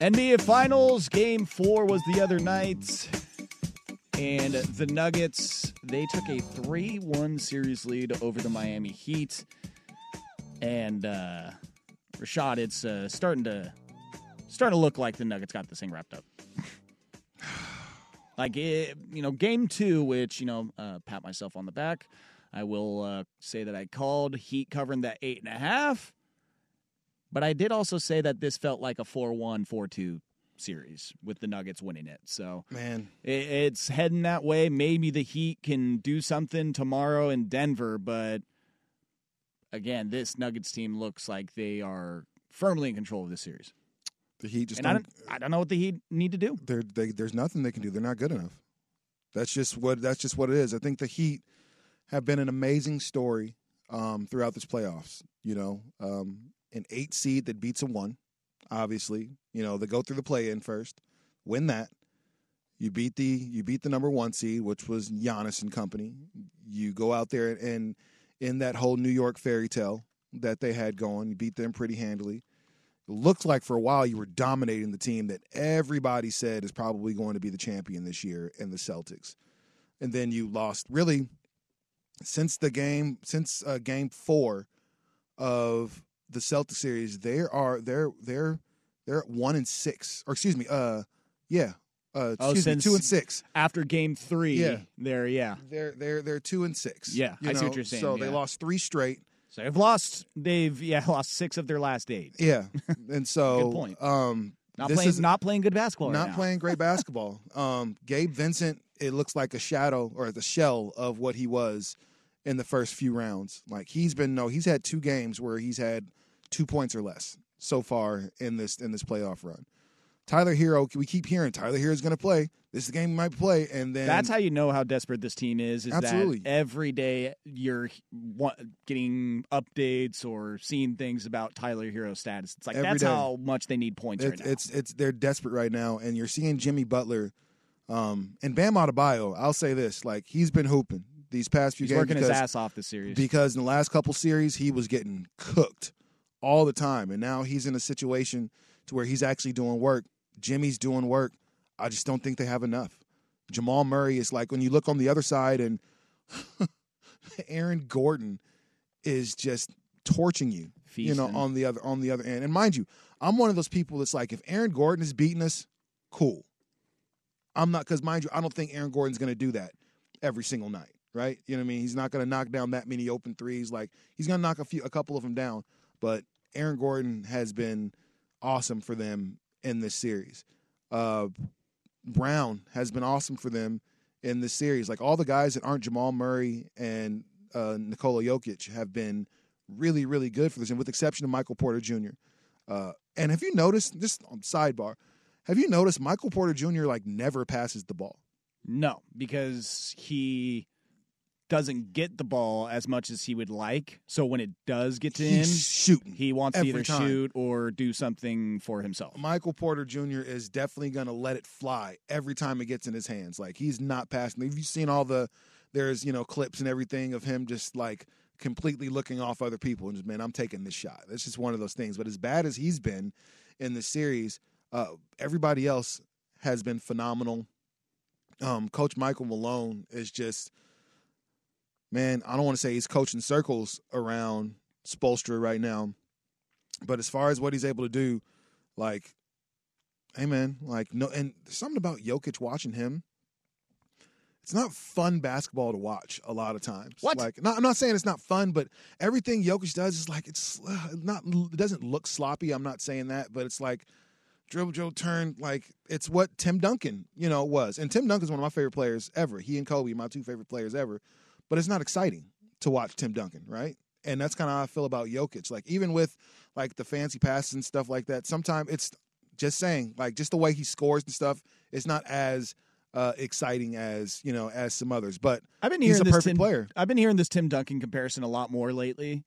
NBA Finals game four was the other night. And the Nuggets, they took a 3 1 series lead over the Miami Heat. And uh, Rashad, it's uh, starting to starting to look like the Nuggets got this thing wrapped up. Like it, you know, game two, which you know, uh, pat myself on the back. I will uh, say that I called Heat covering that eight and a half, but I did also say that this felt like a 4-1, 4-2 series with the Nuggets winning it. So Man, it, it's heading that way. Maybe the Heat can do something tomorrow in Denver, but again, this Nuggets team looks like they are firmly in control of this series. The Heat just and I don't, don't, I don't know what the Heat need to do. they're, they, there's nothing they can do. They're not good enough. That's just what that's just what it is. I think the Heat have been an amazing story um, throughout this playoffs. You know, um, an eight seed that beats a one. Obviously, you know they go through the play in first, win that. You beat the you beat the number one seed, which was Giannis and company. You go out there and in that whole New York fairy tale that they had going, you beat them pretty handily. It looked like for a while you were dominating the team that everybody said is probably going to be the champion this year in the Celtics. And then you lost really since the game since uh, game 4 of the Celtics series, they are they're they're they're at 1 and 6 or excuse me, uh yeah, uh Oh, excuse me, 2 and 6. After game three, Yeah. there, yeah. They're they're they're 2 and 6. Yeah, you I see what you're saying, So they lost 3 straight. So they've lost. They've yeah [LAUGHS] lost six of their last eight. Yeah. [LAUGHS] And so Good point. um Not this playing. is not playing good basketball. right not now. playing great [LAUGHS] basketball. Um, Gabe Vincent, it looks like a shadow or the shell of what he was in the first few rounds. Like he's been no, he's had two games where he's had two points or less so far in this in this playoff run. Tyler Herro, we keep hearing Tyler Herro is going to play. This is the game he might play, and then That's how you know how desperate this team is. Is Absolutely. that every day you're getting updates or seeing things about Tyler Herro's status. It's like Every that's day. how much they need points It- right now. It's it's they're desperate right now, and you're seeing Jimmy Butler um, and Bam Adebayo. I'll say this: like he's been hooping these past few He's games working his ass off this series. because in the last couple series he was getting cooked all the time, and now he's in a situation to where he's actually doing work. Jimmy's doing work. I just don't think they have enough. Jamal Murray is like when you look on the other side, and [LAUGHS] Aaron Gordon is just torching you. You know, on the other on the other end. And mind you, I'm one of those people that's like, if Aaron Gordon is beating us, cool. I'm not because mind you, I don't think Aaron Gordon's going to do that every single night, right? You know what I mean? He's not going to knock down that many open threes. Like he's going to knock a few, a couple of them down. But Aaron Gordon has been awesome for them in this series. Uh, Brown has been awesome for them in this series. Like all the guys that aren't Jamal Murray and uh, Nikola Jokic have been really, really good for this, and with exception of Michael Porter Jr. Uh, and have you noticed? On sidebar, have you noticed Michael Porter Jr. like never passes the ball? no, because he doesn't get the ball as much as he would like. So when it does get to him, He's shooting. he wants to either time. shoot or do something for himself. Michael Porter Jr. is definitely going to let it fly every time it gets in his hands. Like he's not passing. Have you seen all the? There's you know clips and everything of him just like completely looking off other people and just man, I'm taking this shot. That's just one of those things. But as bad as he's been in the series, uh, everybody else has been phenomenal um, Coach Michael Malone is just, man, I don't want to say he's coaching circles around Spoelstra right now, but as far as what he's able to do, like, hey man, like no, and there's something about Jokic watching him. It's not fun basketball to watch a lot of times. What? Like, not, I'm not saying it's not fun, but everything Jokic does is like it's not. It doesn't look sloppy. I'm not saying that, but it's like dribble, dribble, turn. Like it's what Tim Duncan, you know, was. And Tim Duncan's one of my favorite players ever. He and Kobe, my two favorite players ever. But it's not exciting to watch Tim Duncan, right? And that's kind of how I feel about Jokic. Like even with like the fancy passes and stuff like that, sometimes it's just saying like just the way he scores and stuff. It's not as uh, exciting as you know as some others. But I've been he's hearing a this perfect Tim, player. I've been hearing this Tim Duncan comparison a lot more lately,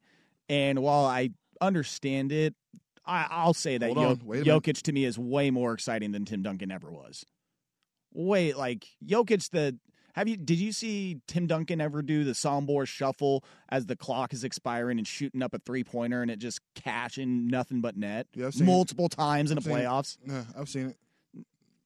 and while I understand it, I, I'll say that Hold Jo- on, wait a minute. Jokic to me is way more exciting than Tim Duncan ever was. Wait, like Jokic, the have you did you see Tim Duncan ever do the Sombor shuffle as the clock is expiring and shooting up a three pointer and it just cashing nothing but net Yeah, seen it. multiple times in I've the seen it. playoffs? Yeah, I've seen it.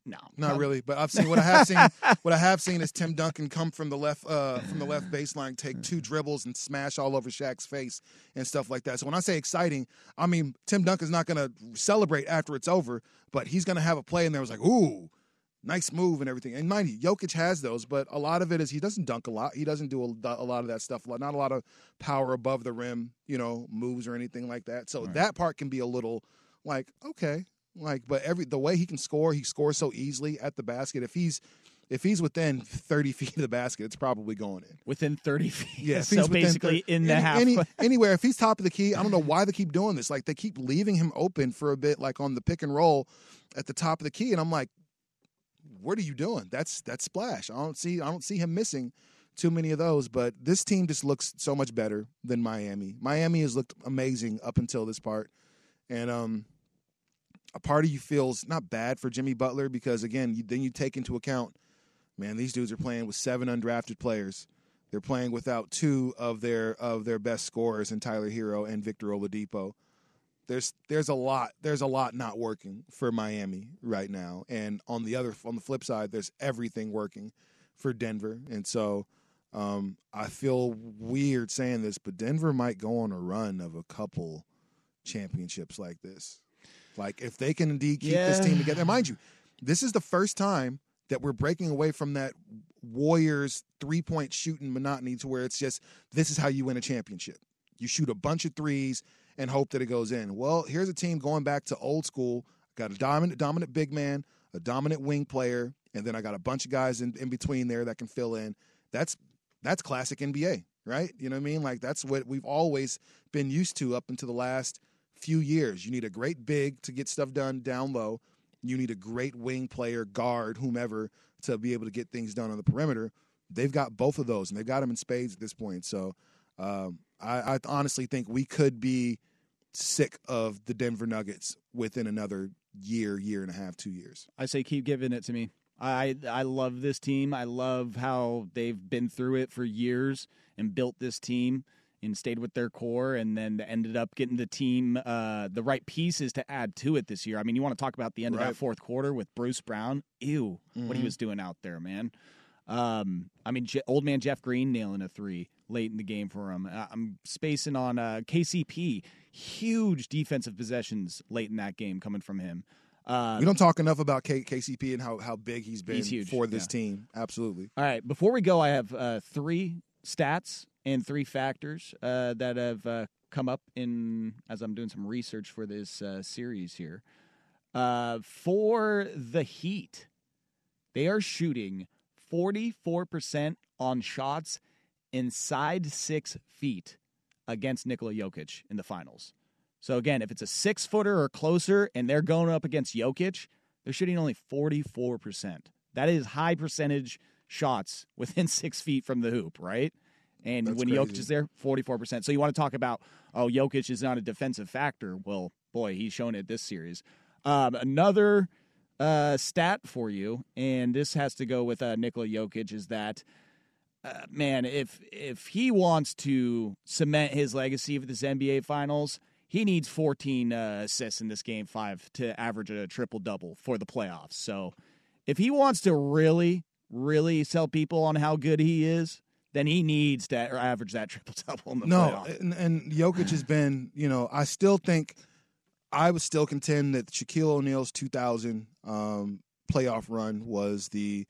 No, Not really, but I've seen what I have seen. [LAUGHS] what I have seen is Tim Duncan come from the left uh, from the left baseline, take two dribbles and smash all over Shaq's face and stuff like that. So when I say exciting, I mean Tim Duncan's not going to celebrate after it's over, but he's going to have a play and there. was like, ooh, nice move and everything. And mind you, Jokic has those, but a lot of it is he doesn't dunk a lot. He doesn't do a, a lot of that stuff. Not a lot of power above the rim, you know, moves or anything like that. So that part can be a little like okay, like but every the way he can score, he scores so easily at the basket. If he's if he's within 30 [LAUGHS] feet of the basket, it's probably going in. within thirty feet. [LAUGHS] Yeah, [LAUGHS] so basically thir- in the any, half. any, anywhere. If he's top of the key, I don't know why they keep doing this. Like they keep leaving him open for a bit, like on the pick and roll at the top of the key, and I'm like, what are you doing? That's that's splash. I don't see I don't see him missing too many of those. But this team just looks so much better than Miami. Miami has looked amazing up until this part, and um, a part of you feels not bad for Jimmy Butler because again, you, then you take into account, man, these dudes are playing with seven undrafted players. They're playing without two of their of their best scorers in Tyler Herro and Victor Oladipo. There's there's a lot there's a lot not working for Miami right now, and on the other on the flip side, there's everything working for Denver, and so um, I feel weird saying this, but Denver might go on a run of a couple championships like this. Like if they can indeed keep this team together, mind you, this is the first time that we're breaking away from that Warriors three point shooting monotony to where it's just this is how you win a championship. You shoot a bunch of threes and hope that it goes in. Well, here's a team going back to old school. Got a dominant, dominant big man, a dominant wing player, and then I got a bunch of guys in, in between there that can fill in. That's that's classic NBA, right? You know what I mean? Like that's what we've always been used to up until the last few years. You need a great big to get stuff done down low. You need a great wing player, guard, whomever, to be able to get things done on the perimeter. They've got both of those, and they've got them in spades at this point. So um, I, I honestly think we could be sick of the Denver Nuggets within another year, year and a half, two years. I say keep giving it to me. I I love this team. I love how they've been through it for years and built this team and stayed with their core and then ended up getting the team uh, the right pieces to add to it this year. I mean, you want to talk about the end of that fourth quarter with Bruce Brown? Ew, what he Mhm. was doing out there, man. Um, I mean, Je- old man Jeff Green nailing a three late in the game for him. Uh, I'm spacing on uh, KCP. Huge defensive possessions late in that game coming from him. Uh, we don't talk enough about K- KCP and how, how big he's been He's huge, for this yeah. team. Absolutely. All right. Before we go, I have uh, three stats and three factors uh, that have uh, come up in as I'm doing some research for this uh, series here. Uh, for the Heat, they are shooting 44% on shots inside six feet against Nikola Jokic in the finals. So again, if it's a six footer or closer and they're going up against Jokic, they're shooting only 44%. That is high percentage shots [LAUGHS] within six feet from the hoop, right? And That's when Jokic is there, 44%. So you want to talk about, oh, Jokic is not a defensive factor. Well, boy, he's shown it this series. Um, another uh, stat for you, and this has to go with uh, Nikola Jokic, is that uh, man, if if he wants to cement his legacy for this NBA Finals, he needs 14 uh, assists in this game five to average a triple double for the playoffs. So, if he wants to really, really sell people on how good he is, then he needs to average that [LAUGHS] triple double in the no, playoffs. and, and Jokic has been, you know, I still think I would still contend that Shaquille O'Neal's 2000 um, playoff run was the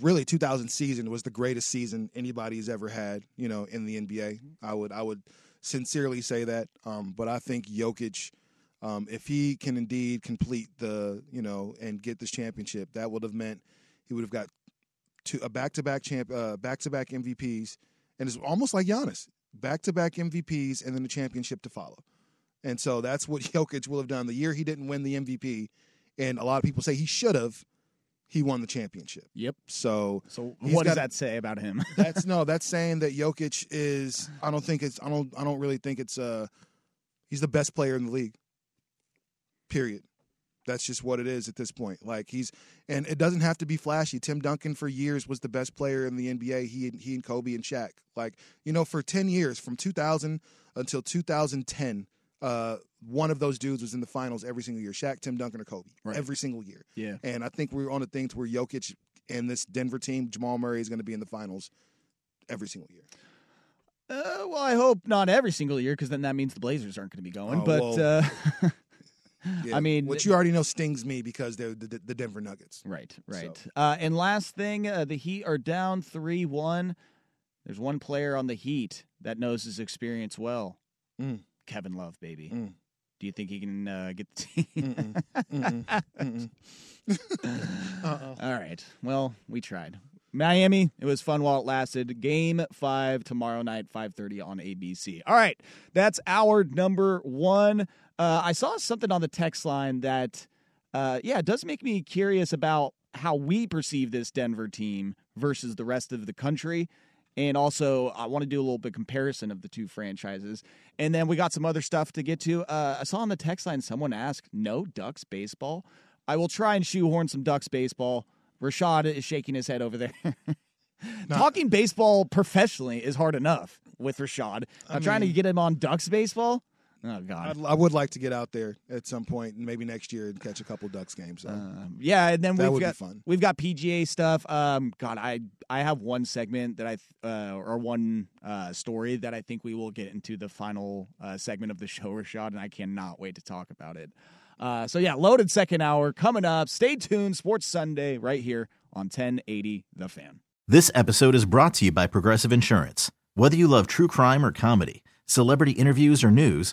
really 2000 season was the greatest season anybody's ever had, you know, in the NBA. I would I would sincerely say that. Um, but I think Jokic, um, if he can indeed complete the, you know, and get this championship, that would have meant he would have got two, a back-to-back champ, uh, back-to-back MVPs, and it's almost like Giannis, back-to-back MVPs, and then the championship to follow. And so that's what [LAUGHS] Jokic will have done. The year he didn't win the MVP, and a lot of people say he should have, he won the championship. Yep. So, So what does got- that say about him? [LAUGHS] that's [LAUGHS] no, that's saying that Jokic is. I don't think it's. I don't. I don't really think it's. Uh, he's the best player in the league. Period. That's just what it is at this point. Like he's, and it doesn't have to be flashy. Tim Duncan for years was the best player in the NBA. He and he and Kobe and Shaq. Like you know, for ten years, from 2000 until 2010, uh, one of those dudes was in the finals every single year. Shaq, Tim Duncan, or Kobe. Right. Every single year. yeah. And I think we're on the things where Jokic and this Denver team, Jamal Murray, is going to be in the finals every single year. Uh, well, I hope not every single year because then that means the Blazers aren't going to be going. Oh, but well. uh, [LAUGHS] Yeah, I mean, which you already know stings me because they're the, the Denver Nuggets. Right, right. So- Uh, and last thing, uh, the Heat are down 3 1. There's one player on the Heat that knows his experience well Mm. Kevin Love, baby. Mm. Do you think he can uh, get the team? Mm-mm. [LAUGHS] Mm-mm. Mm-mm. [LAUGHS] Uh-uh. All right. Well, we tried. Miami, it was fun while it lasted. Game five tomorrow night, 5.30 on ABC. All right. That's our number one. Uh, I saw something on the text line that, uh, yeah, it does make me curious about how we perceive this Denver team versus the rest of the country. And also, I want to do a little bit comparison of the two franchises. And then we got some other stuff to get to. Uh, I saw on the text line someone asked, no Ducks baseball? I will try and shoehorn some Ducks baseball. Rashad is shaking his head over there. [LAUGHS] Talking baseball professionally is hard enough with Rashad. I'm trying to get him on Ducks baseball. Oh God. I'd, I would like to get out there at some point, maybe next year, and catch a couple Ducks games. So. Um, yeah, and then That we've would be got fun. we've got PGA stuff. Um, God, I I have one segment that I uh, or one uh, story that I think we will get into the final uh, segment of the [LAUGHS] show, Rashad, and I cannot wait to talk about it. Uh, so yeah, loaded second hour coming up. Stay tuned, Sports Sunday right here on 1080 The Fan. This episode is brought to you by Progressive Insurance. Whether you love true crime or comedy, celebrity interviews or news,